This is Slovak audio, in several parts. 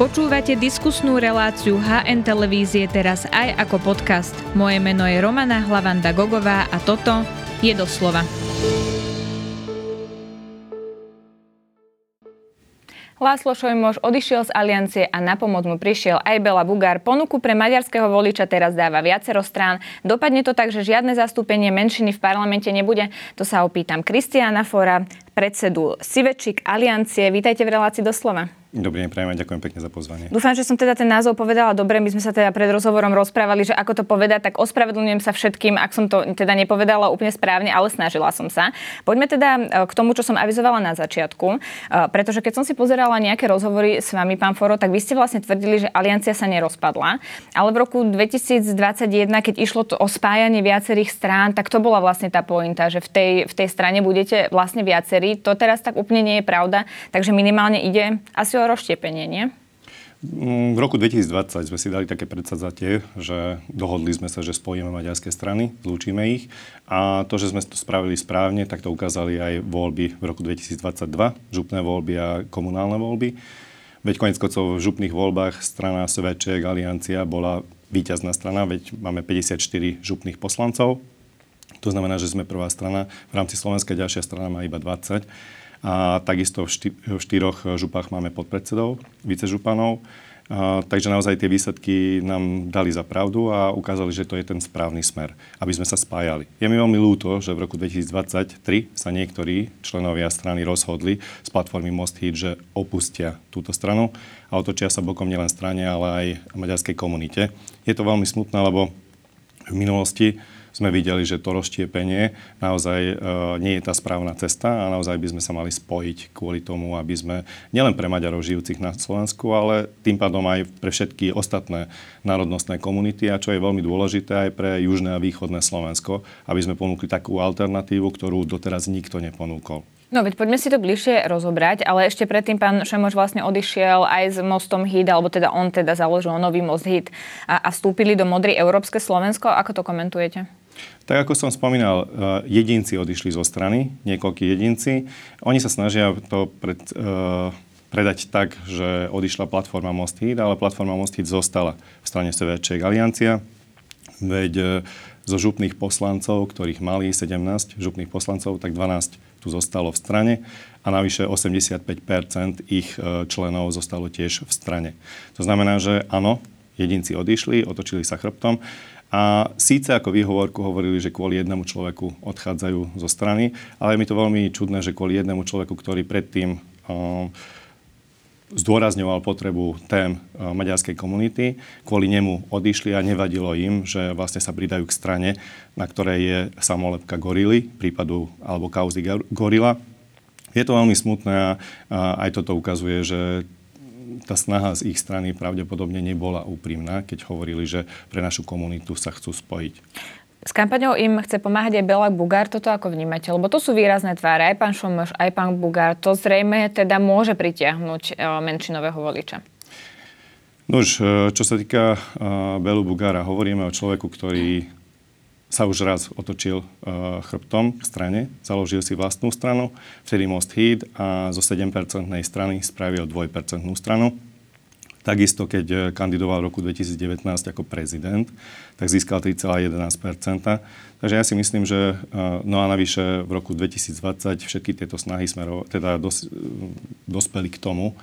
Počúvate diskusnú reláciu HN Televízie teraz aj ako podcast. Moje meno je Romana Hlavanda Gogová a toto je doslova. Láslo Šojmoš odišiel z aliancie a na pomoc mu prišiel aj Bela Bugár. Ponuku pre maďarského voliča teraz dáva viacero strán. Dopadne to tak, že žiadne zastúpenie menšiny v parlamente nebude? To sa opýtam Kristiána Fora, predsedu Sivečik Aliancie. Vítajte v relácii doslova. Dobrý deň, prajem ďakujem pekne za pozvanie. Dúfam, že som teda ten názov povedala dobre. My sme sa teda pred rozhovorom rozprávali, že ako to povedať, tak ospravedlňujem sa všetkým, ak som to teda nepovedala úplne správne, ale snažila som sa. Poďme teda e, k tomu, čo som avizovala na začiatku, e, pretože keď som si pozerala nejaké rozhovory s vami, pán Foro, tak vy ste vlastne tvrdili, že aliancia sa nerozpadla, ale v roku 2021, keď išlo to o spájanie viacerých strán, tak to bola vlastne tá pointa, že v tej, v tej strane budete vlastne viacerí. To teraz tak úplne nie je pravda, takže minimálne ide asi rozštiepenie, nie? Mm, v roku 2020 sme si dali také predsadzatie, že dohodli sme sa, že spojíme maďarské strany, zlúčime ich a to, že sme to spravili správne, tak to ukázali aj voľby v roku 2022, župné voľby a komunálne voľby. Veď konec koncov v župných voľbách strana Svedček, Aliancia bola víťazná strana, veď máme 54 župných poslancov. To znamená, že sme prvá strana, v rámci Slovenska ďalšia strana má iba 20 a takisto v, šty- v štyroch župách máme podpredsedov, vicežupanov. A, takže naozaj tie výsledky nám dali za pravdu a ukázali, že to je ten správny smer, aby sme sa spájali. Je mi veľmi ľúto, že v roku 2023 sa niektorí členovia strany rozhodli z platformy Most Hit, že opustia túto stranu a otočia sa bokom nielen strane, ale aj maďarskej komunite. Je to veľmi smutné, lebo v minulosti sme videli, že to rozštiepenie naozaj e, nie je tá správna cesta a naozaj by sme sa mali spojiť kvôli tomu, aby sme nielen pre Maďarov žijúcich na Slovensku, ale tým pádom aj pre všetky ostatné národnostné komunity a čo je veľmi dôležité aj pre južné a východné Slovensko, aby sme ponúkli takú alternatívu, ktorú doteraz nikto neponúkol. No veď poďme si to bližšie rozobrať, ale ešte predtým pán Šemoš vlastne odišiel aj s mostom HIT, alebo teda on teda založil nový most HIT a, a vstúpili do modrý Európske Slovensko. Ako to komentujete? Tak ako som spomínal, eh, jedinci odišli zo strany, niekoľkí jedinci. Oni sa snažia to pred, uh, predať tak, že odišla platforma Most Hit, ale platforma Most Hit zostala v strane Severček Aliancia. Veď uh, zo župných poslancov, ktorých mali 17 župných poslancov, tak 12 tu zostalo v strane a navyše 85% ich členov zostalo tiež v strane. To znamená, že áno, jedinci odišli, otočili sa chrbtom a síce ako výhovorku hovorili, že kvôli jednému človeku odchádzajú zo strany, ale je mi to veľmi čudné, že kvôli jednému človeku, ktorý predtým zdôrazňoval potrebu tém maďarskej komunity, kvôli nemu odišli a nevadilo im, že vlastne sa pridajú k strane, na ktorej je samolepka gorily, prípadu alebo kauzy gorila. Je to veľmi smutné a aj toto ukazuje, že tá snaha z ich strany pravdepodobne nebola úprimná, keď hovorili, že pre našu komunitu sa chcú spojiť. S kampaňou im chce pomáhať aj Bela Bugár, toto ako vnímate? Lebo to sú výrazné tváre, aj pán Šumoš, aj pán Bugár. To zrejme teda môže pritiahnuť e, menšinového voliča. No už, e, čo sa týka e, Belu Bugára, hovoríme o človeku, ktorý sa už raz otočil uh, chrbtom k strane, založil si vlastnú stranu, vtedy Most Hit a zo 7% strany spravil 2% stranu. Takisto, keď eh, kandidoval v roku 2019 ako prezident, tak získal 3,11%. Takže ja si myslím, že uh, no a navyše v roku 2020 všetky tieto snahy smero, teda dos, dospeli k tomu,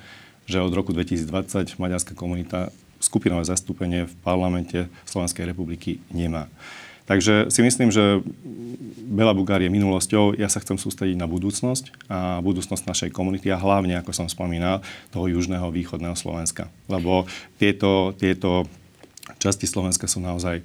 že od roku 2020 maďarská komunita skupinové zastúpenie v parlamente Slovenskej republiky nemá. Takže si myslím, že Bela Bugár je minulosťou. Ja sa chcem sústrediť na budúcnosť a budúcnosť našej komunity a hlavne, ako som spomínal, toho južného východného Slovenska. Lebo tieto, tieto časti Slovenska sú naozaj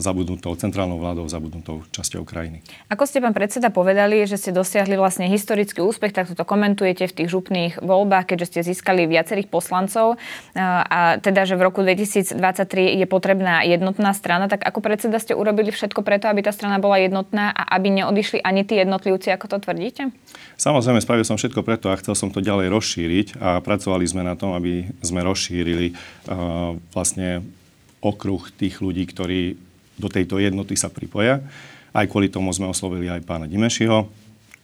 zabudnutou, centrálnou vládou zabudnutou časťou krajiny. Ako ste, pán predseda, povedali, že ste dosiahli vlastne historický úspech, tak to komentujete v tých župných voľbách, keďže ste získali viacerých poslancov uh, a teda, že v roku 2023 je potrebná jednotná strana, tak ako predseda ste urobili všetko preto, aby tá strana bola jednotná a aby neodišli ani tí jednotlivci, ako to tvrdíte? Samozrejme, spravil som všetko preto a chcel som to ďalej rozšíriť a pracovali sme na tom, aby sme rozšírili uh, vlastne okruh tých ľudí, ktorí do tejto jednoty sa pripoja. Aj kvôli tomu sme oslovili aj pána Dimešiho.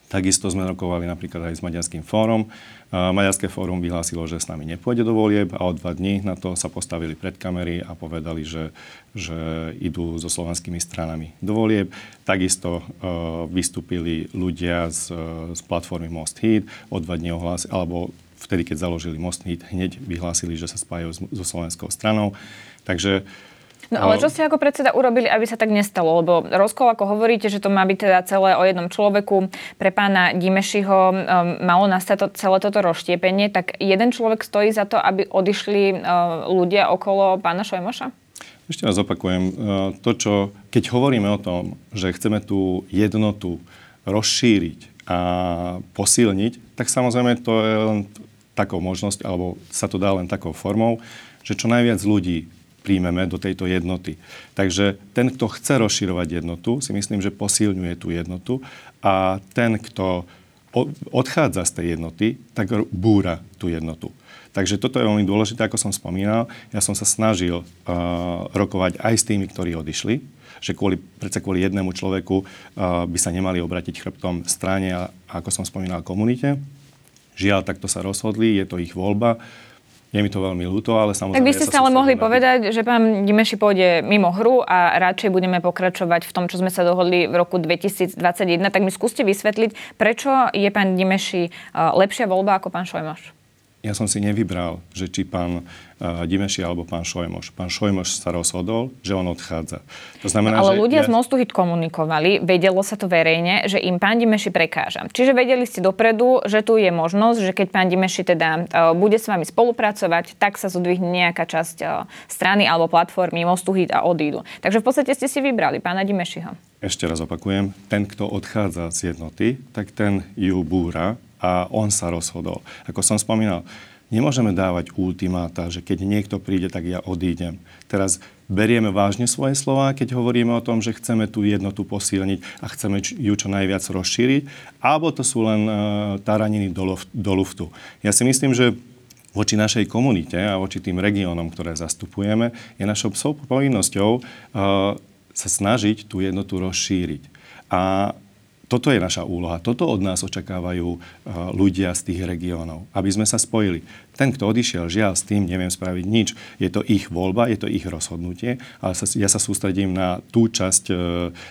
Takisto sme rokovali napríklad aj s Maďarským fórom. Maďarské fórum vyhlásilo, že s nami nepôjde do volieb a o dva dní na to sa postavili pred kamery a povedali, že, že idú so slovenskými stranami do volieb. Takisto uh, vystúpili ľudia z, z platformy Most Hit, o dva dní ohlásili, alebo vtedy, keď založili Most Hit, hneď vyhlásili, že sa spájajú so slovenskou stranou. Takže No ale čo ste ako predseda urobili, aby sa tak nestalo? Lebo rozkol, ako hovoríte, že to má byť teda celé o jednom človeku, pre pána Dimešiho um, malo nastať to, celé toto rozštiepenie, tak jeden človek stojí za to, aby odišli uh, ľudia okolo pána Šojmoša? Ešte raz opakujem, uh, to, čo, keď hovoríme o tom, že chceme tú jednotu rozšíriť a posilniť, tak samozrejme to je len takou možnosť, alebo sa to dá len takou formou, že čo najviac ľudí príjmeme do tejto jednoty. Takže ten, kto chce rozširovať jednotu, si myslím, že posilňuje tú jednotu a ten, kto odchádza z tej jednoty, tak búra tú jednotu. Takže toto je veľmi dôležité, ako som spomínal. Ja som sa snažil uh, rokovať aj s tými, ktorí odišli, že kvôli, predsa kvôli jednému človeku uh, by sa nemali obratiť chrbtom strane a, ako som spomínal, komunite. Žiaľ, takto sa rozhodli, je to ich voľba. Je mi to veľmi ľúto, ale samozrejme... Tak by ste ja stále mohli povedať, že pán Dimeši pôjde mimo hru a radšej budeme pokračovať v tom, čo sme sa dohodli v roku 2021. Tak mi skúste vysvetliť, prečo je pán Dimeši lepšia voľba ako pán Šojmoš ja som si nevybral, že či pán uh, Dimeši alebo pán Šojmoš. Pán Šojmoš sa rozhodol, že on odchádza. To znamená, no, ale že ľudia ja... z Mostu Hit komunikovali, vedelo sa to verejne, že im pán Dimeši prekáža. Čiže vedeli ste dopredu, že tu je možnosť, že keď pán Dimeši teda uh, bude s vami spolupracovať, tak sa zodvihne nejaká časť uh, strany alebo platformy Mostu Hit a odídu. Takže v podstate ste si vybrali pána Dimešiho. Ešte raz opakujem, ten, kto odchádza z jednoty, tak ten ju búra a on sa rozhodol. Ako som spomínal, nemôžeme dávať ultimáta, že keď niekto príde, tak ja odídem. Teraz berieme vážne svoje slova, keď hovoríme o tom, že chceme tú jednotu posilniť a chceme ju čo najviac rozšíriť, alebo to sú len uh, taraniny do, luftu. Ja si myslím, že voči našej komunite a voči tým regiónom, ktoré zastupujeme, je našou povinnosťou uh, sa snažiť tú jednotu rozšíriť. A toto je naša úloha. Toto od nás očakávajú uh, ľudia z tých regiónov, aby sme sa spojili. Ten, kto odišiel, žiaľ, s tým neviem spraviť nič. Je to ich voľba, je to ich rozhodnutie, ale sa, ja sa sústredím na tú časť uh,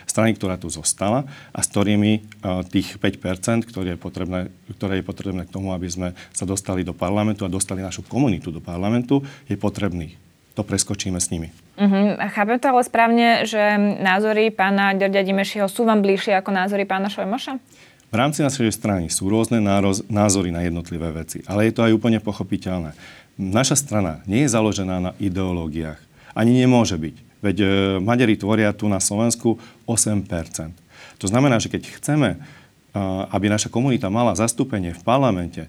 strany, ktorá tu zostala a s ktorými uh, tých 5%, ktoré je, potrebné, ktoré je potrebné k tomu, aby sme sa dostali do parlamentu a dostali našu komunitu do parlamentu, je potrebných to preskočíme s nimi. Uh-huh. A chápem to ale správne, že názory pána Ďorďa Dimešiho sú vám bližšie ako názory pána Šojmoša? V rámci našej strany sú rôzne názory na jednotlivé veci, ale je to aj úplne pochopiteľné. Naša strana nie je založená na ideológiách. Ani nemôže byť. Veď e, Maďari tvoria tu na Slovensku 8%. To znamená, že keď chceme, aby naša komunita mala zastúpenie v parlamente,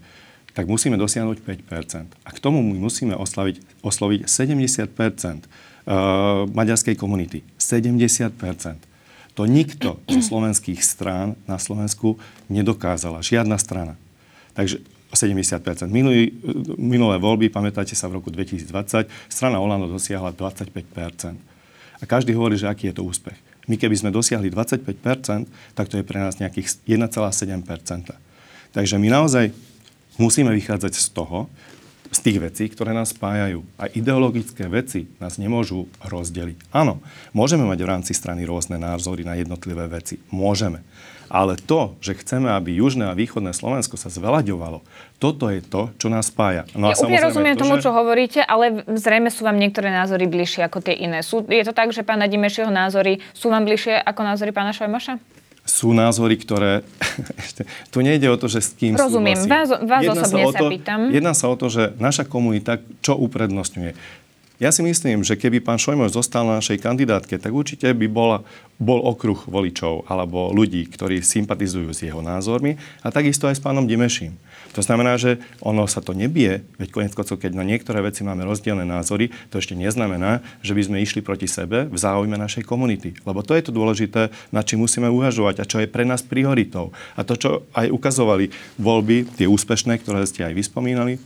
tak musíme dosiahnuť 5% A k tomu my musíme oslaviť, osloviť 70 uh, maďarskej komunity. 70% To nikto zo slovenských strán na Slovensku nedokázala. Žiadna strana. Takže 70 Minulý, Minulé voľby, pamätáte sa, v roku 2020 strana Olano dosiahla 25 A každý hovorí, že aký je to úspech. My keby sme dosiahli 25% tak to je pre nás nejakých 1,7% Takže my naozaj musíme vychádzať z toho, z tých vecí, ktoré nás spájajú. A ideologické veci nás nemôžu rozdeliť. Áno, môžeme mať v rámci strany rôzne názory na jednotlivé veci. Môžeme. Ale to, že chceme, aby južné a východné Slovensko sa zvelaďovalo, toto je to, čo nás spája. No ja úplne rozumiem to, tomu, že... čo hovoríte, ale zrejme sú vám niektoré názory bližšie ako tie iné. Sú, je to tak, že pána Dimešieho názory sú vám bližšie ako názory pána Šojmoša? Sú názory, ktoré... tu nejde o to, že s kým Rozumiem, súhlasím. vás, vás osobne sa, to, pýtam. Jedná sa o to, že naša komunita čo uprednostňuje. Ja si myslím, že keby pán Šojmoš zostal na našej kandidátke, tak určite by bola, bol okruh voličov alebo ľudí, ktorí sympatizujú s jeho názormi a takisto aj s pánom Dimeším. To znamená, že ono sa to nebie, veď konec koncov, keď na niektoré veci máme rozdielne názory, to ešte neznamená, že by sme išli proti sebe v záujme našej komunity. Lebo to je to dôležité, na čím musíme uvažovať a čo je pre nás prioritou. A to, čo aj ukazovali voľby, tie úspešné, ktoré ste aj vyspomínali,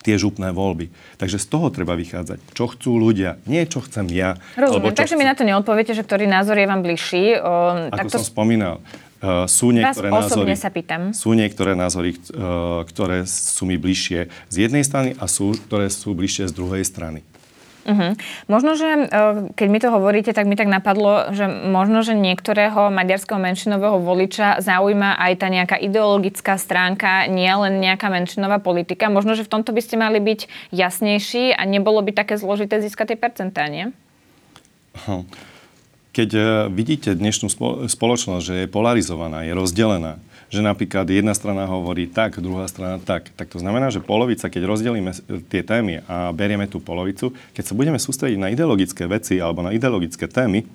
tie župné voľby. Takže z toho treba vychádzať. Čo chcú ľudia, nie čo chcem ja. Rozumiem, takže chcem... mi na to neodpoviete, že ktorý názor je vám bližší. O, Ako som to... spomínal, Uh, sú niektoré Vás názory, sa pýtam. Sú niektoré názory, uh, ktoré sú mi bližšie z jednej strany a sú, ktoré sú bližšie z druhej strany. Uh-huh. Možno, že e, keď mi to hovoríte, tak mi tak napadlo, že možno, že niektorého maďarského menšinového voliča zaujíma aj tá nejaká ideologická stránka, nie len nejaká menšinová politika. Možno, že v tomto by ste mali byť jasnejší a nebolo by také zložité získať tie percentá, nie? Hm. Keď e, vidíte dnešnú spoločnosť, že je polarizovaná, je rozdelená, že napríklad jedna strana hovorí tak, druhá strana tak. Tak to znamená, že polovica, keď rozdelíme tie témy a berieme tú polovicu, keď sa budeme sústrediť na ideologické veci alebo na ideologické témy,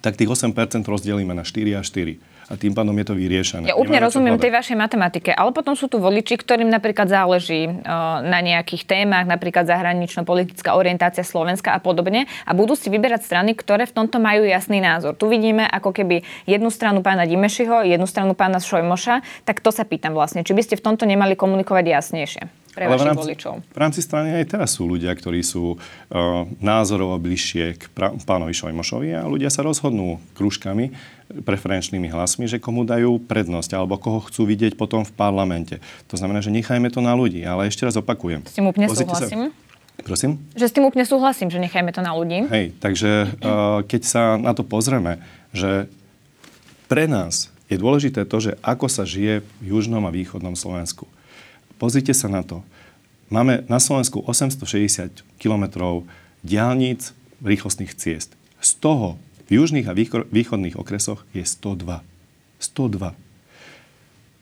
tak tých 8% rozdelíme na 4 a 4 a tým pádom je to vyriešené. Ja úplne rozumiem tej vašej matematike, ale potom sú tu voliči, ktorým napríklad záleží uh, na nejakých témach, napríklad zahranično-politická orientácia Slovenska a podobne a budú si vyberať strany, ktoré v tomto majú jasný názor. Tu vidíme ako keby jednu stranu pána Dimešiho, jednu stranu pána Šojmoša, tak to sa pýtam vlastne, či by ste v tomto nemali komunikovať jasnejšie pre Ale vašich v rámci, voličov. V rámci strany aj teraz sú ľudia, ktorí sú uh, názorovo bližšie k pra- pánovi Šojmošovi a ľudia sa rozhodnú krúžkami, preferenčnými hlasmi, že komu dajú prednosť alebo koho chcú vidieť potom v parlamente. To znamená, že nechajme to na ľudí. Ale ešte raz opakujem. S tým úplne Pozrite súhlasím. Sa... Prosím? Že s tým úplne súhlasím, že nechajme to na ľudí. Hej, takže uh, keď sa na to pozrieme, že pre nás je dôležité to, že ako sa žije v južnom a východnom Slovensku. Pozrite sa na to. Máme na Slovensku 860 kilometrov diálnic rýchlostných ciest. Z toho v južných a východných okresoch je 102. 102.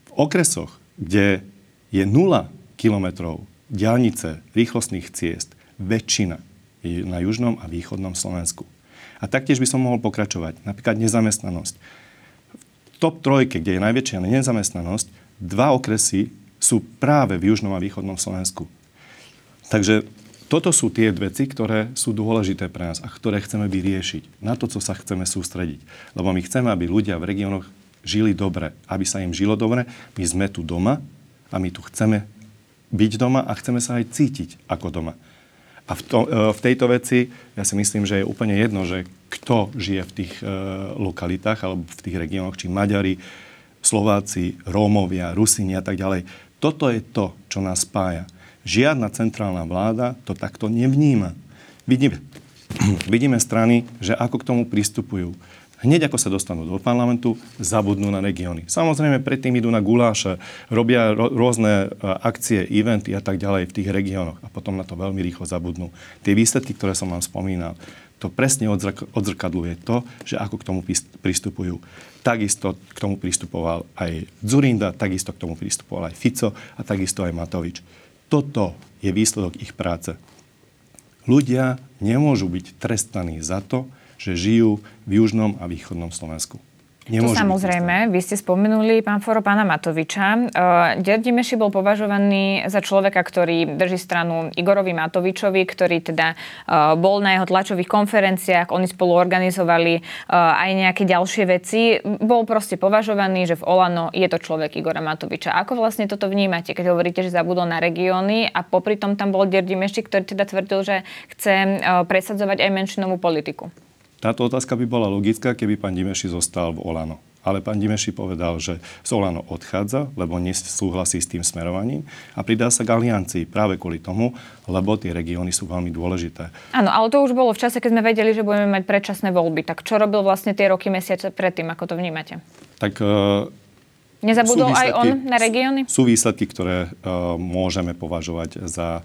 V okresoch, kde je 0 kilometrov diálnice rýchlostných ciest, väčšina je na južnom a východnom Slovensku. A taktiež by som mohol pokračovať. Napríklad nezamestnanosť. V top trojke, kde je najväčšia nezamestnanosť, dva okresy sú práve v južnom a východnom Slovensku. Takže toto sú tie veci, ktoré sú dôležité pre nás a ktoré chceme vyriešiť. Na to, co sa chceme sústrediť. Lebo my chceme, aby ľudia v regiónoch žili dobre. Aby sa im žilo dobre, my sme tu doma a my tu chceme byť doma a chceme sa aj cítiť ako doma. A v, to, e, v tejto veci ja si myslím, že je úplne jedno, že kto žije v tých e, lokalitách alebo v tých regiónoch, či Maďari, Slováci, Rómovia, Rusini a tak ďalej. Toto je to, čo nás spája. Žiadna centrálna vláda to takto nevníma. Vidíme, vidíme strany, že ako k tomu pristupujú. Hneď ako sa dostanú do parlamentu, zabudnú na regióny. Samozrejme, predtým idú na guláše, robia ro- rôzne e, akcie, eventy a tak ďalej v tých regiónoch a potom na to veľmi rýchlo zabudnú. Tie výsledky, ktoré som vám spomínal, to presne odzrk- odzrkadluje to, že ako k tomu pristupujú. Takisto k tomu pristupoval aj Zurinda, takisto k tomu pristupoval aj Fico a takisto aj Matovič. Toto je výsledok ich práce. Ľudia nemôžu byť trestaní za to, že žijú v južnom a východnom Slovensku. Nemôžu to samozrejme, vy ste spomenuli pán Foro pána Matoviča. Uh, Dimeši bol považovaný za človeka, ktorý drží stranu Igorovi Matovičovi, ktorý teda uh, bol na jeho tlačových konferenciách, oni spolu organizovali uh, aj nejaké ďalšie veci. Bol proste považovaný, že v Olano je to človek Igora Matoviča. Ako vlastne toto vnímate, keď hovoríte, že zabudol na regióny a popri tom tam bol Dimeši, ktorý teda tvrdil, že chce presadzovať aj menšinovú politiku? Táto otázka by bola logická, keby pán Dimeši zostal v Olano. Ale pán Dimeši povedal, že z Olano odchádza, lebo nesúhlasí s tým smerovaním a pridá sa k aliancii práve kvôli tomu, lebo tie regióny sú veľmi dôležité. Áno, ale to už bolo v čase, keď sme vedeli, že budeme mať predčasné voľby. Tak čo robil vlastne tie roky, mesiace predtým, ako to vnímate? Tak uh, Nezabudol aj on na regióny? Sú výsledky, ktoré uh, môžeme považovať za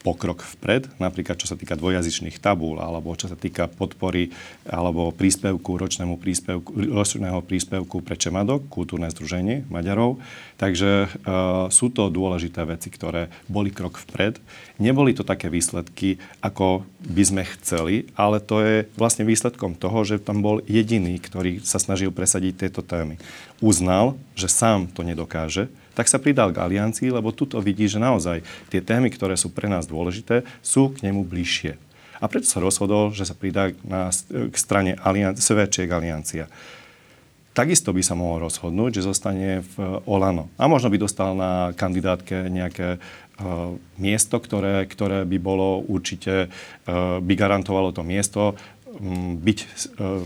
pokrok vpred, napríklad čo sa týka dvojazyčných tabúl, alebo čo sa týka podpory alebo príspevku, ročnému príspevku, ročného príspevku pre Čemadok, kultúrne združenie Maďarov. Takže uh, sú to dôležité veci, ktoré boli krok vpred. Neboli to také výsledky, ako by sme chceli, ale to je vlastne výsledkom toho, že tam bol jediný, ktorý sa snažil presadiť tieto témy. Uznal, že sám to nedokáže, tak sa pridal k aliancii, lebo tuto vidí, že naozaj tie témy, ktoré sú pre nás dôležité, sú k nemu bližšie. A preto sa rozhodol, že sa pridá na, k strane alian- Severčiek aliancia. Takisto by sa mohol rozhodnúť, že zostane v Olano. A možno by dostal na kandidátke nejaké uh, miesto, ktoré, ktoré by bolo určite, uh, by garantovalo to miesto byť uh,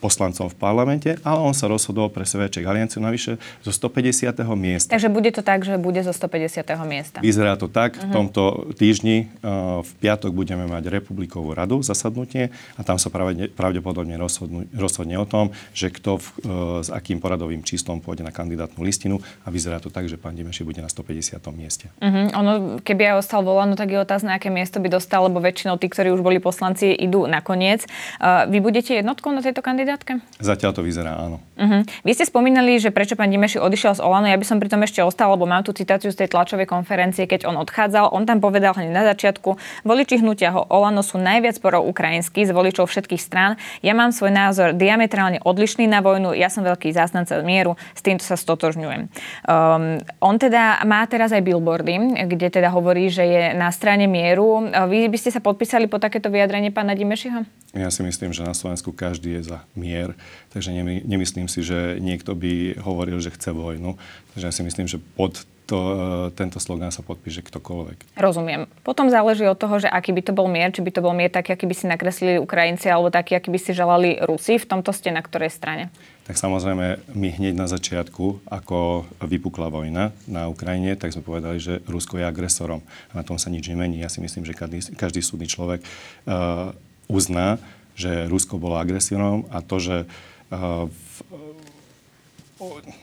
poslancom v parlamente, ale on sa rozhodol pre Severček alianciu navyše zo 150. miesta. Takže bude to tak, že bude zo 150. miesta. Vyzerá to tak. Uh-huh. V mhm. tomto týždni uh, v piatok budeme mať Republikovú radu, zasadnutie a tam sa pravdepodobne rozhodnú, rozhodne o tom, že kto v, uh, s akým poradovým číslom pôjde na kandidátnu listinu a vyzerá to tak, že pán Dimeši bude na 150. mieste. Uh-huh. Ono, keby aj ostal volano, tak je otázne, aké miesto by dostal, lebo väčšinou tí, ktorí už boli poslanci, idú nakoniec. Uh, vy budete jednotkou na tejto kandidátnej kandidátke? Zatiaľ to vyzerá áno. Uh-huh. Vy ste spomínali, že prečo pán Dimeši odišiel z Olano. Ja by som pri tom ešte ostal, lebo mám tu citáciu z tej tlačovej konferencie, keď on odchádzal. On tam povedal hneď na začiatku, voliči hnutia ho Olano sú najviac pro ukrajinskí z voličov všetkých strán. Ja mám svoj názor diametrálne odlišný na vojnu. Ja som veľký zástanca mieru, s týmto sa stotožňujem. Um, on teda má teraz aj billboardy, kde teda hovorí, že je na strane mieru. Vy by ste sa podpísali po takéto vyjadrenie pána Dimešiho? Ja si myslím, že na Slovensku každý je za mier, takže nemyslím si, že niekto by hovoril, že chce vojnu. Takže ja si myslím, že pod to, e, tento slogán sa podpíše ktokoľvek. Rozumiem. Potom záleží od toho, že aký by to bol mier, či by to bol mier taký, aký by si nakreslili Ukrajinci, alebo taký, aký by si želali Rusi. V tomto ste na ktorej strane? Tak samozrejme, my hneď na začiatku, ako vypukla vojna na Ukrajine, tak sme povedali, že Rusko je agresorom. A na tom sa nič nemení. Ja si myslím, že každý, každý súdny človek uh, uzná, že Rusko bolo agresorom a to, že uh, v,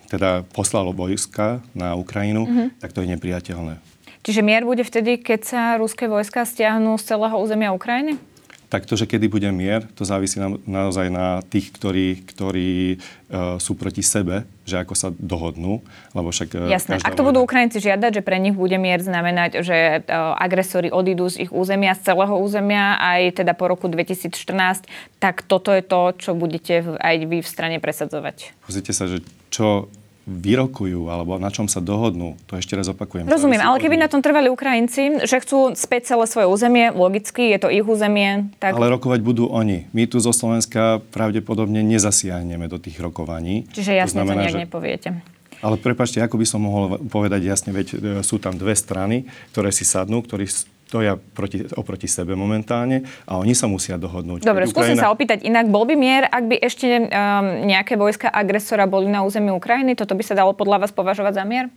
teda poslalo vojska na Ukrajinu, mm-hmm. tak to je nepriateľné. Čiže mier bude vtedy, keď sa ruské vojska stiahnu z celého územia Ukrajiny? Tak to, že kedy bude mier, to závisí na, naozaj na tých, ktorí, ktorí uh, sú proti sebe, že ako sa dohodnú, lebo však... Uh, Jasné. Ak to budú Ukrajinci žiadať, že pre nich bude mier znamenať, že uh, agresori odídu z ich územia, z celého územia, aj teda po roku 2014, tak toto je to, čo budete aj vy v strane presadzovať. Pozrite sa, že čo vyrokujú alebo na čom sa dohodnú, to ešte raz opakujem. Rozumiem, ale keby na tom trvali Ukrajinci, že chcú späť celé svoje územie, logicky, je to ich územie. Tak... Ale rokovať budú oni. My tu zo Slovenska pravdepodobne nezasiahneme do tých rokovaní. Čiže jasne to, znamená, to nejak že... nepoviete. Ale prepačte, ako by som mohol povedať jasne, veď e, sú tam dve strany, ktoré si sadnú, ktorí stoja proti, oproti sebe momentálne a oni sa musia dohodnúť. Dobre, Ukrajina... skúsim sa opýtať inak. Bol by mier, ak by ešte um, nejaké vojska agresora boli na území Ukrajiny? Toto by sa dalo podľa vás považovať za mier?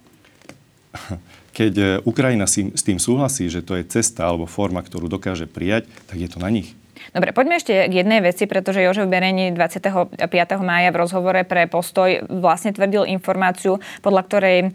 Keď e, Ukrajina s tým súhlasí, že to je cesta alebo forma, ktorú dokáže prijať, tak je to na nich. Dobre, poďme ešte k jednej veci, pretože Jožef Bereni 25. mája v rozhovore pre Postoj vlastne tvrdil informáciu, podľa ktorej e,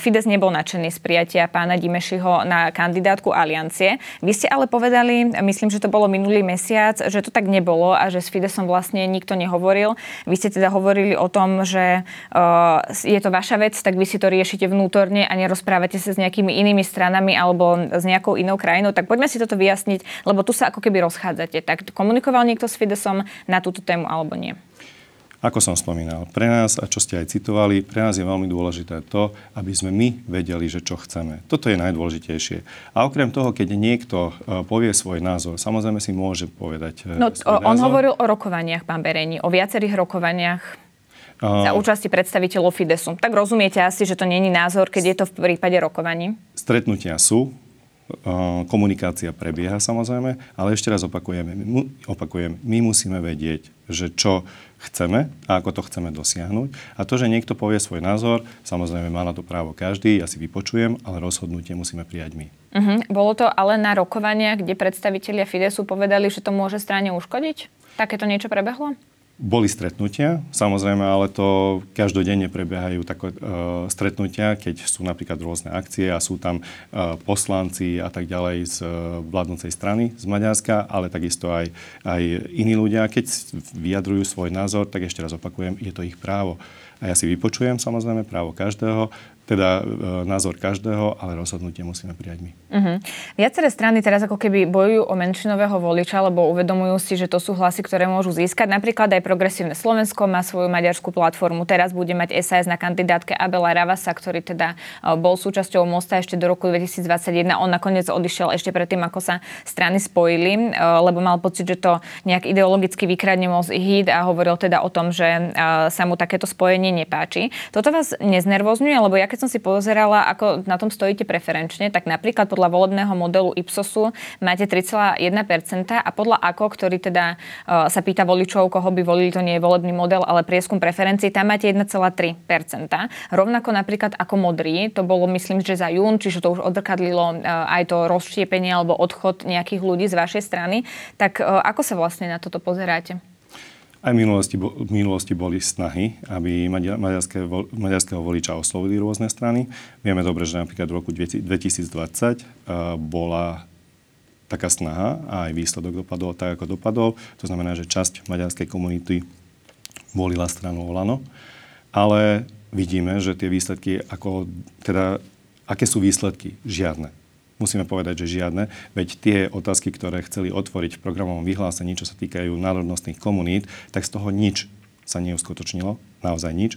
Fides nebol nadšený z prijatia pána Dimešiho na kandidátku Aliancie. Vy ste ale povedali, myslím, že to bolo minulý mesiac, že to tak nebolo a že s Fidesom vlastne nikto nehovoril. Vy ste teda hovorili o tom, že uh, je to vaša vec, tak vy si to riešite vnútorne a nerozprávate sa s nejakými inými stranami alebo s nejakou inou krajinou. Tak poďme si toto vyjasniť, lebo tu sa ako keby rozchádzate. Tak komunikoval niekto s Fidesom na túto tému alebo nie? Ako som spomínal, pre nás, a čo ste aj citovali, pre nás je veľmi dôležité to, aby sme my vedeli, že čo chceme. Toto je najdôležitejšie. A okrem toho, keď niekto e, povie svoj názor, samozrejme si môže povedať e, no, svoj On názor. hovoril o rokovaniach, pán Bereni, o viacerých rokovaniach za účasti predstaviteľov Fidesu. Tak rozumiete asi, že to není názor, keď je to v prípade rokovaní? Stretnutia sú, komunikácia prebieha samozrejme, ale ešte raz opakujem, my, opakujem, my musíme vedieť, že čo chceme a ako to chceme dosiahnuť. A to, že niekto povie svoj názor, samozrejme má na to právo každý, ja si vypočujem, ale rozhodnutie musíme prijať my. Uh-huh. Bolo to ale na rokovaniach, kde predstavitelia Fidesu povedali, že to môže strane uškodiť? Takéto niečo prebehlo? Boli stretnutia, samozrejme, ale to každodenne prebiehajú také uh, stretnutia, keď sú napríklad rôzne akcie a sú tam uh, poslanci a tak ďalej z uh, vládnocej strany z Maďarska, ale takisto aj, aj iní ľudia. Keď vyjadrujú svoj názor, tak ešte raz opakujem, je to ich právo. A ja si vypočujem samozrejme právo každého, teda e, názor každého, ale rozhodnutie musíme prijať my. Uh-huh. Viaceré strany teraz ako keby bojujú o menšinového voliča, lebo uvedomujú si, že to sú hlasy, ktoré môžu získať. Napríklad aj Progresívne Slovensko má svoju maďarskú platformu. Teraz bude mať SAS na kandidátke Abela Ravasa, ktorý teda e, bol súčasťou Mosta ešte do roku 2021. On nakoniec odišiel ešte predtým, ako sa strany spojili, e, lebo mal pocit, že to nejak ideologicky vykradne moc hit a hovoril teda o tom, že sa mu takéto spojenie nepáči. Toto vás neznervozňuje, lebo ja keď keď som si pozerala, ako na tom stojíte preferenčne, tak napríklad podľa volebného modelu Ipsosu máte 3,1% a podľa AKO, ktorý teda uh, sa pýta voličov, koho by volili, to nie je volebný model, ale prieskum preferencií, tam máte 1,3%. Rovnako napríklad ako modrý, to bolo myslím, že za jún, čiže to už odrkadlilo uh, aj to rozštiepenie alebo odchod nejakých ľudí z vašej strany. Tak uh, ako sa vlastne na toto pozeráte? Aj v minulosti, v minulosti boli snahy, aby maďarské, maďarského voliča oslovili rôzne strany. Vieme dobre, že napríklad v roku 2020 bola taká snaha a aj výsledok dopadol tak, ako dopadol. To znamená, že časť maďarskej komunity volila stranu Olano. Ale vidíme, že tie výsledky, ako, teda, aké sú výsledky? Žiadne musíme povedať, že žiadne. Veď tie otázky, ktoré chceli otvoriť v programovom vyhlásení, čo sa týkajú národnostných komunít, tak z toho nič sa neuskutočnilo, naozaj nič.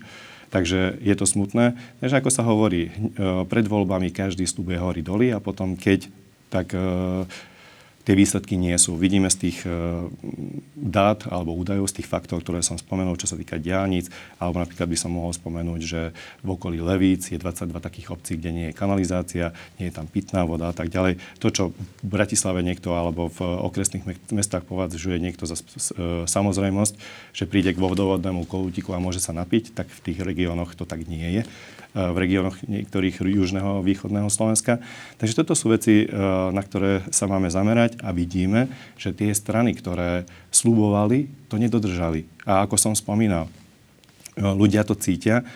Takže je to smutné. Takže ako sa hovorí, e, pred voľbami každý slúbuje hory doly a potom keď, tak e, tie výsledky nie sú. Vidíme z tých uh, dát alebo údajov, z tých faktov, ktoré som spomenul, čo sa týka diálnic, alebo napríklad by som mohol spomenúť, že v okolí Levíc je 22 takých obcí, kde nie je kanalizácia, nie je tam pitná voda a tak ďalej. To, čo v Bratislave niekto alebo v okresných mestách považuje niekto za uh, samozrejmosť, že príde k vodovodnému kolútiku a môže sa napiť, tak v tých regiónoch to tak nie je v regiónoch niektorých južného východného Slovenska. Takže toto sú veci, na ktoré sa máme zamerať a vidíme, že tie strany, ktoré slúbovali, to nedodržali. A ako som spomínal, ľudia to cítia.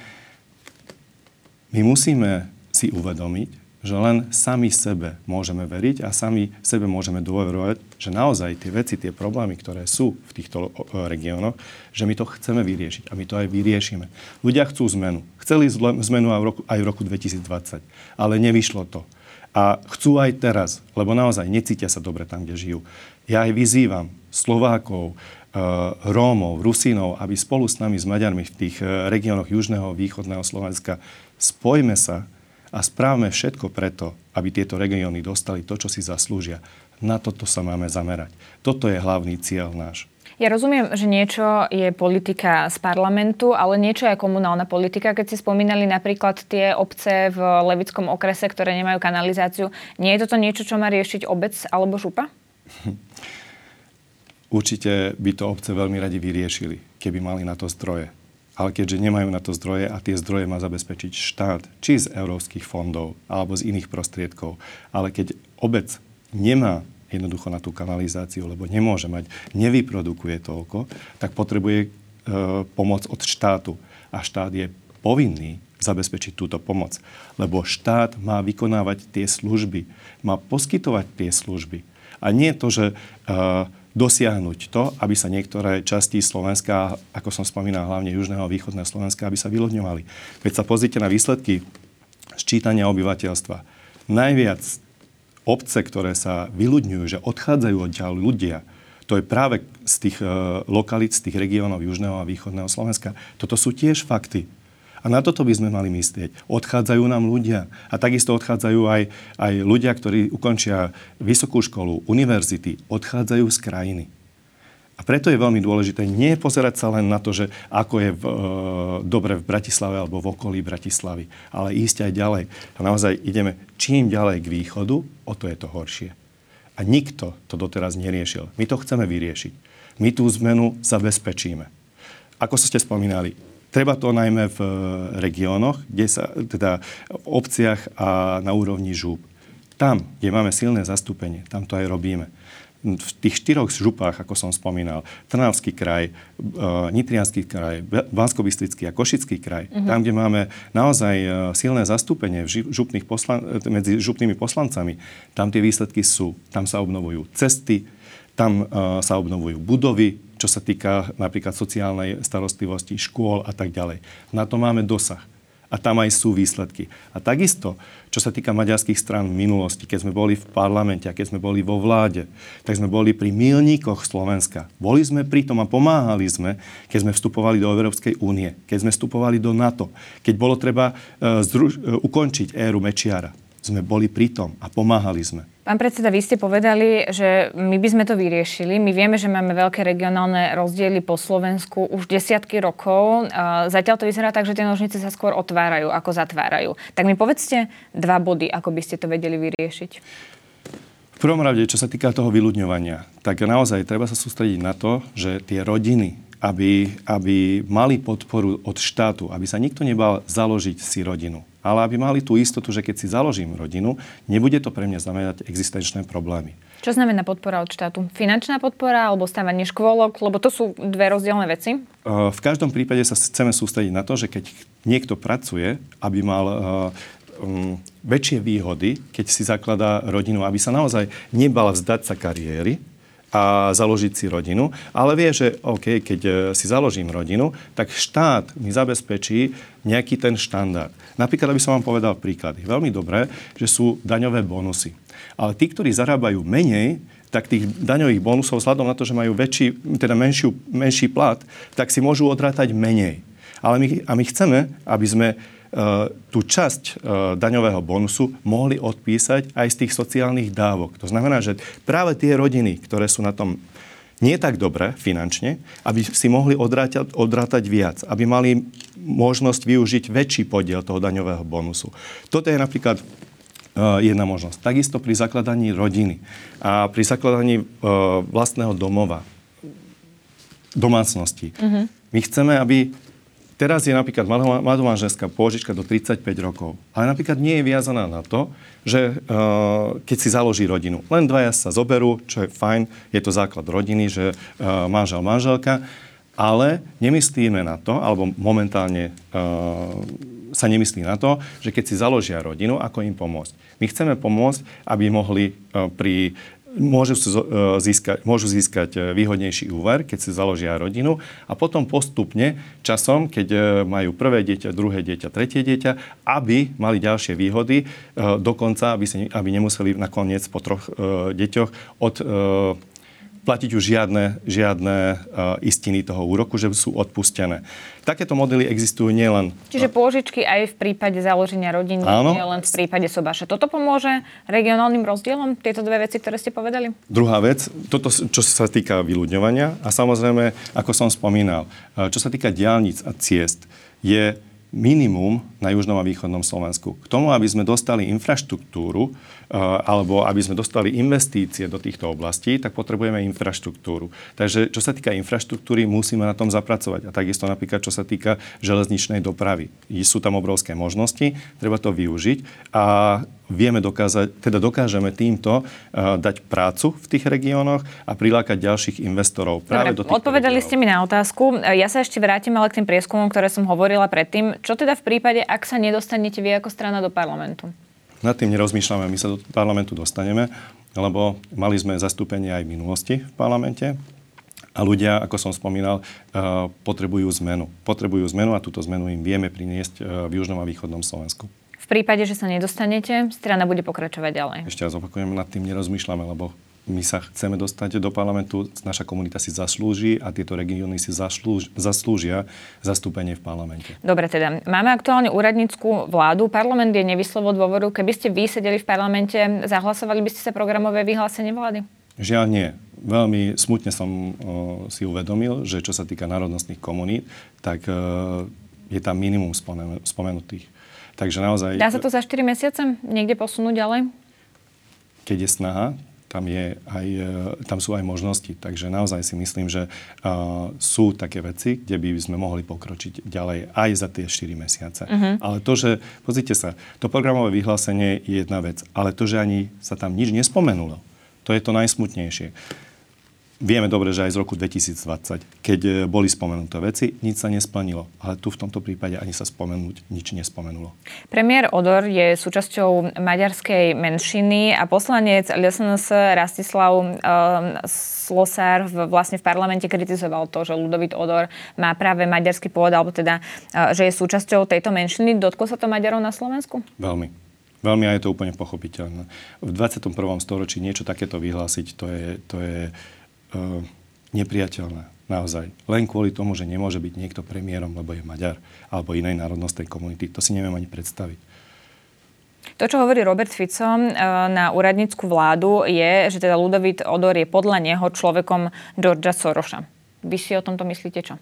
My musíme si uvedomiť, že len sami sebe môžeme veriť a sami sebe môžeme dôverovať, že naozaj tie veci, tie problémy, ktoré sú v týchto regiónoch, že my to chceme vyriešiť a my to aj vyriešime. Ľudia chcú zmenu. Chceli zmenu aj v roku, aj v roku 2020, ale nevyšlo to. A chcú aj teraz, lebo naozaj necítia sa dobre tam, kde žijú. Ja aj vyzývam Slovákov, eh, Rómov, Rusínov, aby spolu s nami, s Maďarmi v tých eh, regiónoch južného, východného Slovenska spojme sa a správme všetko preto, aby tieto regióny dostali to, čo si zaslúžia. Na toto sa máme zamerať. Toto je hlavný cieľ náš. Ja rozumiem, že niečo je politika z parlamentu, ale niečo je komunálna politika. Keď si spomínali napríklad tie obce v Levickom okrese, ktoré nemajú kanalizáciu, nie je toto niečo, čo má riešiť obec alebo župa? Určite by to obce veľmi radi vyriešili, keby mali na to zdroje. Ale keďže nemajú na to zdroje a tie zdroje má zabezpečiť štát, či z európskych fondov alebo z iných prostriedkov, ale keď obec nemá jednoducho na tú kanalizáciu, lebo nemôže mať, nevyprodukuje toľko, tak potrebuje e, pomoc od štátu. A štát je povinný zabezpečiť túto pomoc. Lebo štát má vykonávať tie služby, má poskytovať tie služby. A nie to, že e, dosiahnuť to, aby sa niektoré časti Slovenska, ako som spomínal, hlavne južného a východného Slovenska, aby sa vyľudňovali. Veď sa pozrite na výsledky sčítania obyvateľstva. Najviac obce, ktoré sa vyľudňujú, že odchádzajú odtiaľ ľudia, to je práve z tých uh, lokalít, z tých regiónov južného a východného Slovenska. Toto sú tiež fakty. A na toto by sme mali myslieť. Odchádzajú nám ľudia. A takisto odchádzajú aj, aj ľudia, ktorí ukončia vysokú školu, univerzity. Odchádzajú z krajiny. A preto je veľmi dôležité nie pozerať sa len na to, že ako je v, e, dobre v Bratislave alebo v okolí Bratislavy, ale ísť aj ďalej. A naozaj ideme čím ďalej k východu, o to je to horšie. A nikto to doteraz neriešil. My to chceme vyriešiť. My tú zmenu zabezpečíme. Ako ste spomínali, treba to najmä v e, regiónoch, kde sa, teda v obciach a na úrovni žúb. Tam, kde máme silné zastúpenie, tam to aj robíme v tých štyroch župách, ako som spomínal, Trnavský kraj, uh, Nitrianský kraj, bansko a Košický kraj, uh-huh. tam, kde máme naozaj uh, silné zastúpenie v župných poslan- medzi župnými poslancami, tam tie výsledky sú. Tam sa obnovujú cesty, tam sa obnovujú budovy, čo sa týka napríklad sociálnej starostlivosti, škôl a tak ďalej. Na to máme dosah a tam aj sú výsledky. A takisto, čo sa týka maďarských strán v minulosti, keď sme boli v parlamente a keď sme boli vo vláde, tak sme boli pri milníkoch Slovenska. Boli sme pri tom a pomáhali sme, keď sme vstupovali do Európskej únie, keď sme vstupovali do NATO, keď bolo treba uh, združ- uh, ukončiť éru Mečiara. Sme boli pri tom a pomáhali sme. Pán predseda, vy ste povedali, že my by sme to vyriešili. My vieme, že máme veľké regionálne rozdiely po Slovensku už desiatky rokov. Zatiaľ to vyzerá tak, že tie nožnice sa skôr otvárajú, ako zatvárajú. Tak mi povedzte dva body, ako by ste to vedeli vyriešiť. V prvom rade, čo sa týka toho vyľudňovania, tak naozaj treba sa sústrediť na to, že tie rodiny, aby, aby mali podporu od štátu, aby sa nikto nebal založiť si rodinu ale aby mali tú istotu, že keď si založím rodinu, nebude to pre mňa znamenať existenčné problémy. Čo znamená podpora od štátu? Finančná podpora alebo stávanie škôlok? Lebo to sú dve rozdielne veci. V každom prípade sa chceme sústrediť na to, že keď niekto pracuje, aby mal väčšie výhody, keď si zakladá rodinu, aby sa naozaj nebal vzdať sa kariéry, a založiť si rodinu, ale vie, že OK, keď e, si založím rodinu, tak štát mi zabezpečí nejaký ten štandard. Napríklad, aby som vám povedal príklady. Veľmi dobré, že sú daňové bonusy. Ale tí, ktorí zarábajú menej, tak tých daňových bonusov, vzhľadom na to, že majú väčší, teda menšiu, menší plat, tak si môžu odrátať menej. Ale my, a my chceme, aby sme tú časť e, daňového bonusu mohli odpísať aj z tých sociálnych dávok. To znamená, že práve tie rodiny, ktoré sú na tom nie tak dobre finančne, aby si mohli odrátať, odrátať viac, aby mali možnosť využiť väčší podiel toho daňového bonusu. Toto je napríklad e, jedna možnosť. Takisto pri zakladaní rodiny a pri zakladaní vlastného domova, domácnosti. Mm-hmm. My chceme, aby Teraz je napríklad mladomanželská pôžička do 35 rokov, ale napríklad nie je viazaná na to, že uh, keď si založí rodinu. Len dvaja sa zoberú, čo je fajn, je to základ rodiny, že uh, manžel, manželka, ale nemyslíme na to, alebo momentálne uh, sa nemyslí na to, že keď si založia rodinu, ako im pomôcť. My chceme pomôcť, aby mohli pri môžu, e, získať, môžu získať e, výhodnejší úver, keď si založia rodinu a potom postupne časom, keď e, majú prvé dieťa, druhé dieťa, tretie dieťa, aby mali ďalšie výhody, dokonca, aby, si, aby nemuseli nakoniec po troch deťoch od platiť už žiadne, žiadne uh, istiny toho úroku, že sú odpustené. Takéto modely existujú nielen... Čiže pôžičky aj v prípade založenia rodiny, Áno. nie len v prípade sobáša. Toto pomôže regionálnym rozdielom, tieto dve veci, ktoré ste povedali? Druhá vec, toto, čo sa týka vyľudňovania a samozrejme, ako som spomínal, čo sa týka diálnic a ciest, je minimum na južnom a východnom Slovensku. K tomu, aby sme dostali infraštruktúru eh, alebo aby sme dostali investície do týchto oblastí, tak potrebujeme infraštruktúru. Takže čo sa týka infraštruktúry, musíme na tom zapracovať. A takisto napríklad, čo sa týka železničnej dopravy. Sú tam obrovské možnosti, treba to využiť a vieme dokázať, teda dokážeme týmto uh, dať prácu v tých regiónoch a prilákať ďalších investorov práve Dobre, do odpovedali regiónov. ste mi na otázku. Ja sa ešte vrátim ale k tým prieskumom, ktoré som hovorila predtým. Čo teda v prípade, ak sa nedostanete vy ako strana do parlamentu? Nad tým nerozmýšľame, my sa do parlamentu dostaneme, lebo mali sme zastúpenie aj v minulosti v parlamente. A ľudia, ako som spomínal, uh, potrebujú zmenu. Potrebujú zmenu a túto zmenu im vieme priniesť uh, v južnom a východnom Slovensku prípade, že sa nedostanete, strana bude pokračovať ďalej. Ešte raz opakujem, nad tým nerozmýšľame, lebo my sa chceme dostať do parlamentu, naša komunita si zaslúži a tieto regióny si zaslúž, zaslúžia zastúpenie v parlamente. Dobre, teda máme aktuálne úradnícku vládu, parlament je nevyslovo dôvodu. Keby ste vy sedeli v parlamente, zahlasovali by ste sa programové vyhlásenie vlády? Žiaľ nie. Veľmi smutne som o, si uvedomil, že čo sa týka národnostných komunít, tak e, je tam minimum spomenutých. Takže naozaj... Dá sa to za 4 mesiace niekde posunúť ďalej? Keď je snaha, tam, je aj, e, tam sú aj možnosti. Takže naozaj si myslím, že uh, sú také veci, kde by sme mohli pokročiť ďalej aj za tie 4 mesiace. Uh-huh. Ale to, že, pozrite sa, to programové vyhlásenie je jedna vec, ale to, že ani sa tam nič nespomenulo, to je to najsmutnejšie. Vieme dobre, že aj z roku 2020, keď e, boli spomenuté veci, nič sa nesplnilo. Ale tu v tomto prípade ani sa spomenúť nič nespomenulo. Premiér Odor je súčasťou maďarskej menšiny a poslanec LSNS Rastislav uh, Slosár v, vlastne v parlamente kritizoval to, že Ludovit Odor má práve maďarský pôvod, alebo teda, uh, že je súčasťou tejto menšiny. Dotklo sa to Maďarov na Slovensku? Veľmi. Veľmi a je to úplne pochopiteľné. V 21. storočí niečo takéto vyhlásiť, to je, to je nepriateľné. Naozaj. Len kvôli tomu, že nemôže byť niekto premiérom, lebo je Maďar, alebo inej národnostnej komunity. To si neviem ani predstaviť. To, čo hovorí Robert Fico eh, na úradnícku vládu, je, že teda Ludovít Odor je podľa neho človekom Georgia Soroša. Vy si o tomto myslíte čo?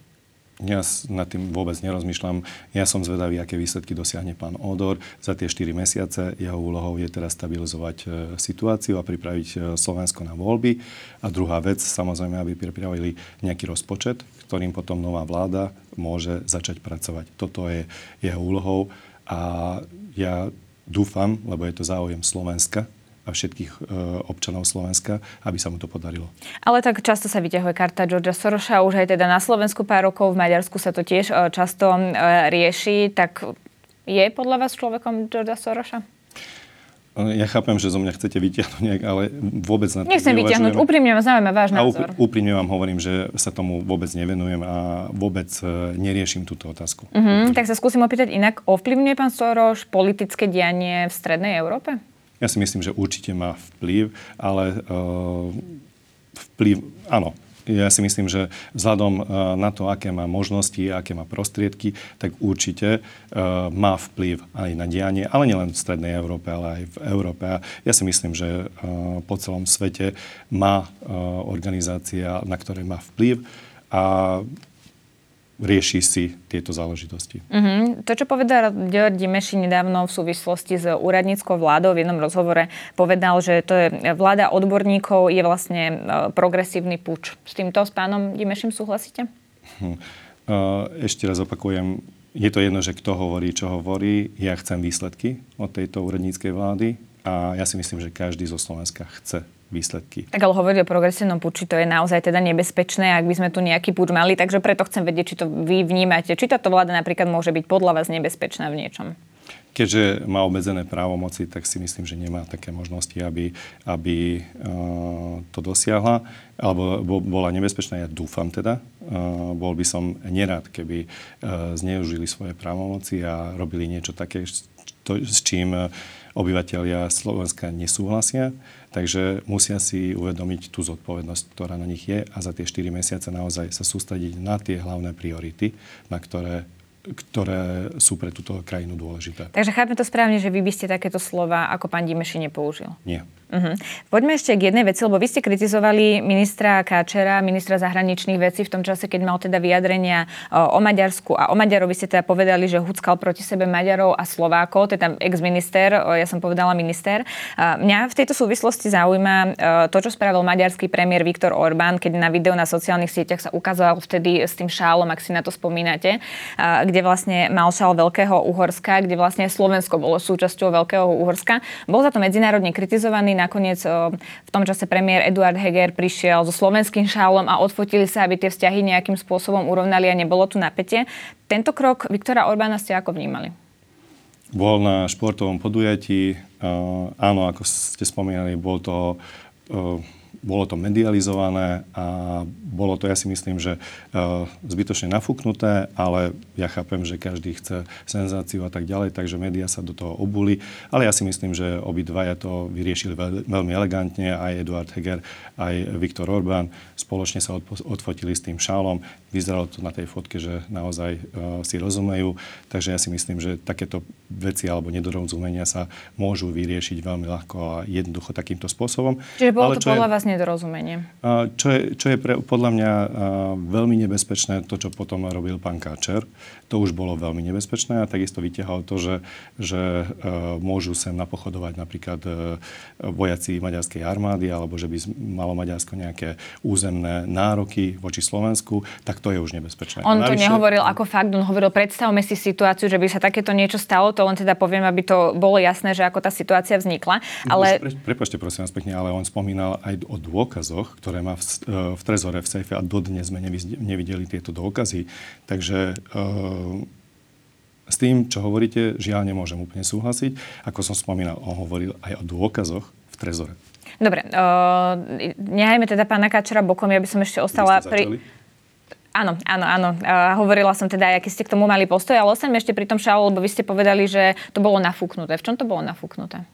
Ja nad tým vôbec nerozmýšľam. Ja som zvedavý, aké výsledky dosiahne pán Odor. Za tie 4 mesiace jeho úlohou je teraz stabilizovať e, situáciu a pripraviť e, Slovensko na voľby. A druhá vec, samozrejme, aby pripravili nejaký rozpočet, ktorým potom nová vláda môže začať pracovať. Toto je jeho úlohou a ja dúfam, lebo je to záujem Slovenska, a všetkých e, občanov Slovenska, aby sa mu to podarilo. Ale tak často sa vyťahuje karta Georgia Soroša, už aj teda na Slovensku pár rokov, v Maďarsku sa to tiež e, často e, rieši, tak je podľa vás človekom Georgia Soroša? Ja chápem, že zo mňa chcete vyťahnuť nejak, ale vôbec na to Nechcem vyťahnuť, úprimne ma zaujíma váš názor. A úprimne vám hovorím, že sa tomu vôbec nevenujem a vôbec neriešim túto otázku. Uh-huh, tak sa skúsim opýtať inak. Ovplyvňuje pán Soroš politické dianie v Strednej Európe? Ja si myslím, že určite má vplyv, ale uh, vplyv, áno, ja si myslím, že vzhľadom uh, na to, aké má možnosti, aké má prostriedky, tak určite uh, má vplyv aj na dianie, ale nielen v Strednej Európe, ale aj v Európe. A ja si myslím, že po celom svete má organizácia, na ktorej má vplyv a rieši si tieto záležitosti. Uh-huh. To, čo povedal Georg Dimeši nedávno v súvislosti s úradníckou vládou v jednom rozhovore, povedal, že to je vláda odborníkov, je vlastne uh, progresívny puč. S týmto s pánom Dimešim súhlasíte? Uh, ešte raz opakujem, je to jedno, že kto hovorí, čo hovorí. Ja chcem výsledky od tejto úradníckej vlády a ja si myslím, že každý zo Slovenska chce výsledky. Tak ale hovoriť o progresívnom puči, to je naozaj teda nebezpečné, ak by sme tu nejaký puč mali, takže preto chcem vedieť, či to vy vnímate. Či táto vláda napríklad môže byť podľa vás nebezpečná v niečom? Keďže má obmedzené právomoci, tak si myslím, že nemá také možnosti, aby, aby uh, to dosiahla, alebo bola nebezpečná. Ja dúfam teda. Uh, bol by som nerad, keby uh, zneužili svoje právomoci a robili niečo také, to, s čím obyvateľia Slovenska nesúhlasia. Takže musia si uvedomiť tú zodpovednosť, ktorá na nich je a za tie 4 mesiace naozaj sa sústrediť na tie hlavné priority, na ktoré ktoré sú pre túto krajinu dôležité. Takže chápem to správne, že vy by ste takéto slova ako pán Dimeši nepoužil? Nie. Uh-huh. Poďme ešte k jednej veci, lebo vy ste kritizovali ministra Káčera, ministra zahraničných vecí v tom čase, keď mal teda vyjadrenia o, Maďarsku a o Maďarovi ste teda povedali, že huckal proti sebe Maďarov a Slovákov, teda ex-minister, ja som povedala minister. Mňa v tejto súvislosti zaujíma to, čo spravil maďarský premiér Viktor Orbán, keď na video na sociálnych sieťach sa ukazoval vtedy s tým šálom, ak si na to spomínate, kde vlastne mal šál Veľkého Uhorska, kde vlastne Slovensko bolo súčasťou Veľkého Uhorska. Bol za to medzinárodne kritizovaný, nakoniec v tom čase premiér Eduard Heger prišiel so slovenským šálom a odfotili sa, aby tie vzťahy nejakým spôsobom urovnali a nebolo tu napätie. Tento krok Viktora Orbána ste ako vnímali? Bol na športovom podujatí. Uh, áno, ako ste spomínali, bol to uh, bolo to medializované a bolo to, ja si myslím, že uh, zbytočne nafúknuté, ale ja chápem, že každý chce senzáciu a tak ďalej, takže médiá sa do toho obuli. Ale ja si myslím, že obidvaja to vyriešili veľ, veľmi elegantne, aj Eduard Heger, aj Viktor Orbán. Spoločne sa odfotili s tým šálom. Vyzeralo to na tej fotke, že naozaj uh, si rozumejú. Takže ja si myslím, že takéto veci alebo nedorozumenia sa môžu vyriešiť veľmi ľahko a jednoducho takýmto spôsobom. Čiže bolo Ale to podľa vás nedorozumenie? Čo je, čo je pre, podľa mňa veľmi nebezpečné, to, čo potom robil pán Káčer, to už bolo veľmi nebezpečné a takisto vytiahol to, že, že uh, môžu sem napochodovať napríklad uh, vojaci maďarskej armády alebo že by malo Maďarsko nejaké územné nároky voči Slovensku, tak to je už nebezpečné. On Navyše, to nehovoril ako fakt, on hovoril, predstavme si situáciu, že by sa takéto niečo stalo, to len teda poviem, aby to bolo jasné, že ako tá situácia vznikla. Ale... Pre, prepačte prosím vás pekne, ale on spomínal aj o dôkazoch, ktoré má v, e, v trezore, v sejfe a dodnes sme nevideli tieto dôkazy. Takže s tým, čo hovoríte, žiaľ nemôžem úplne súhlasiť. Ako som spomínal, on hovoril aj o dôkazoch v trezore. Dobre, uh, nehajme teda pána Kačera bokom, ja by som ešte ostala pri... Áno, áno, áno. Uh, hovorila som teda, aký ste k tomu mali postoj, ale ostaňme ešte pri tom šálu, lebo vy ste povedali, že to bolo nafúknuté. V čom to bolo nafúknuté?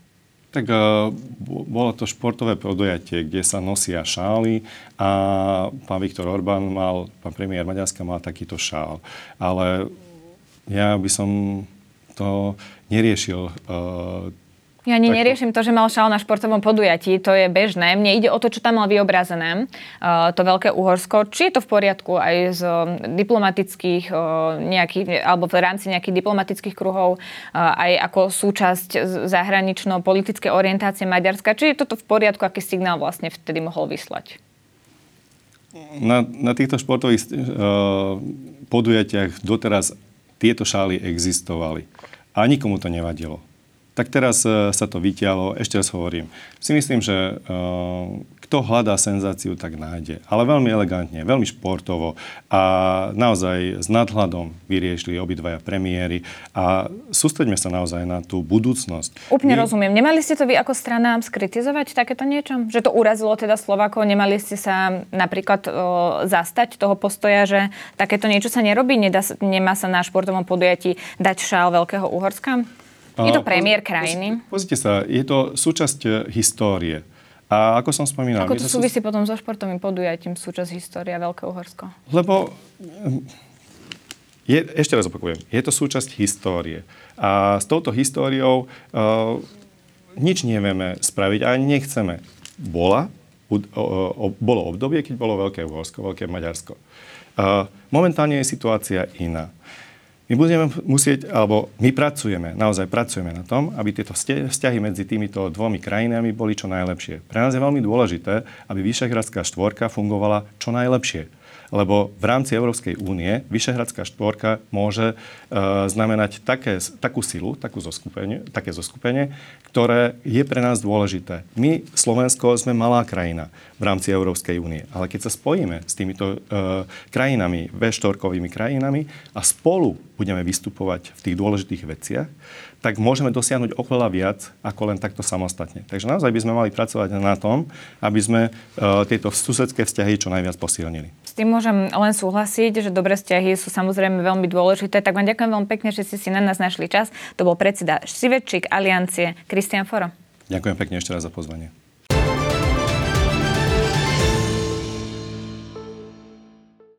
Tak uh, bolo to športové podujatie, kde sa nosia šály a pán Viktor Orbán mal, pán premiér Maďarska mal takýto šál. Ale ja by som to neriešil uh, Ja ani neriešim to, že mal šal na športovom podujatí, to je bežné. Mne ide o to, čo tam mal vyobrazené, uh, to veľké Uhorsko. Či je to v poriadku aj z um, diplomatických uh, nejakých, alebo v rámci nejakých diplomatických kruhov, uh, aj ako súčasť zahranično-politické orientácie Maďarska. Či je toto v poriadku, aký signál vlastne vtedy mohol vyslať? Na, na týchto športových uh, podujatiach doteraz tieto šály existovali. A nikomu to nevadilo tak teraz e, sa to vytialo. Ešte raz hovorím, si myslím, že e, kto hľadá senzáciu, tak nájde. Ale veľmi elegantne, veľmi športovo a naozaj s nadhľadom vyriešili obidvaja premiéry a sústreďme sa naozaj na tú budúcnosť. Úplne My... rozumiem. Nemali ste to vy ako strana skritizovať takéto niečo? Že to urazilo teda Slovako? Nemali ste sa napríklad o, zastať toho postoja, že takéto niečo sa nerobí? Nedá, nemá sa na športovom podujatí dať šál Veľkého Uhorska? Je to premiér krajiny. Pozrite sa, je to súčasť e, histórie. A ako som spomínal... Ako to súvisí sú... potom so športovým podujatím súčasť história Veľkého Uhorsko? Lebo, je, ešte raz opakujem, je to súčasť histórie. A s touto históriou uh, nič nevieme spraviť a ani nechceme. Bola, u, o, o, bolo obdobie, keď bolo Veľké Uhorsko, Veľké Maďarsko. Uh, momentálne je situácia iná. My budeme musieť, alebo my pracujeme, naozaj pracujeme na tom, aby tieto vzťahy medzi týmito dvomi krajinami boli čo najlepšie. Pre nás je veľmi dôležité, aby Vyšehradská štvorka fungovala čo najlepšie lebo v rámci Európskej únie Vyšehradská štvorka môže e, znamenať také, takú silu, takú zoskupenie, také zoskupenie, ktoré je pre nás dôležité. My, Slovensko, sme malá krajina v rámci Európskej únie, ale keď sa spojíme s týmito e, krajinami, V4 krajinami a spolu budeme vystupovať v tých dôležitých veciach, tak môžeme dosiahnuť oveľa viac ako len takto samostatne. Takže naozaj by sme mali pracovať na tom, aby sme uh, tieto susedské vzťahy čo najviac posilnili. S tým môžem len súhlasiť, že dobré vzťahy sú samozrejme veľmi dôležité. Tak vám ďakujem veľmi pekne, že ste si na nás našli čas. To bol predseda Šivečík Aliancie Kristian Foro. Ďakujem pekne ešte raz za pozvanie.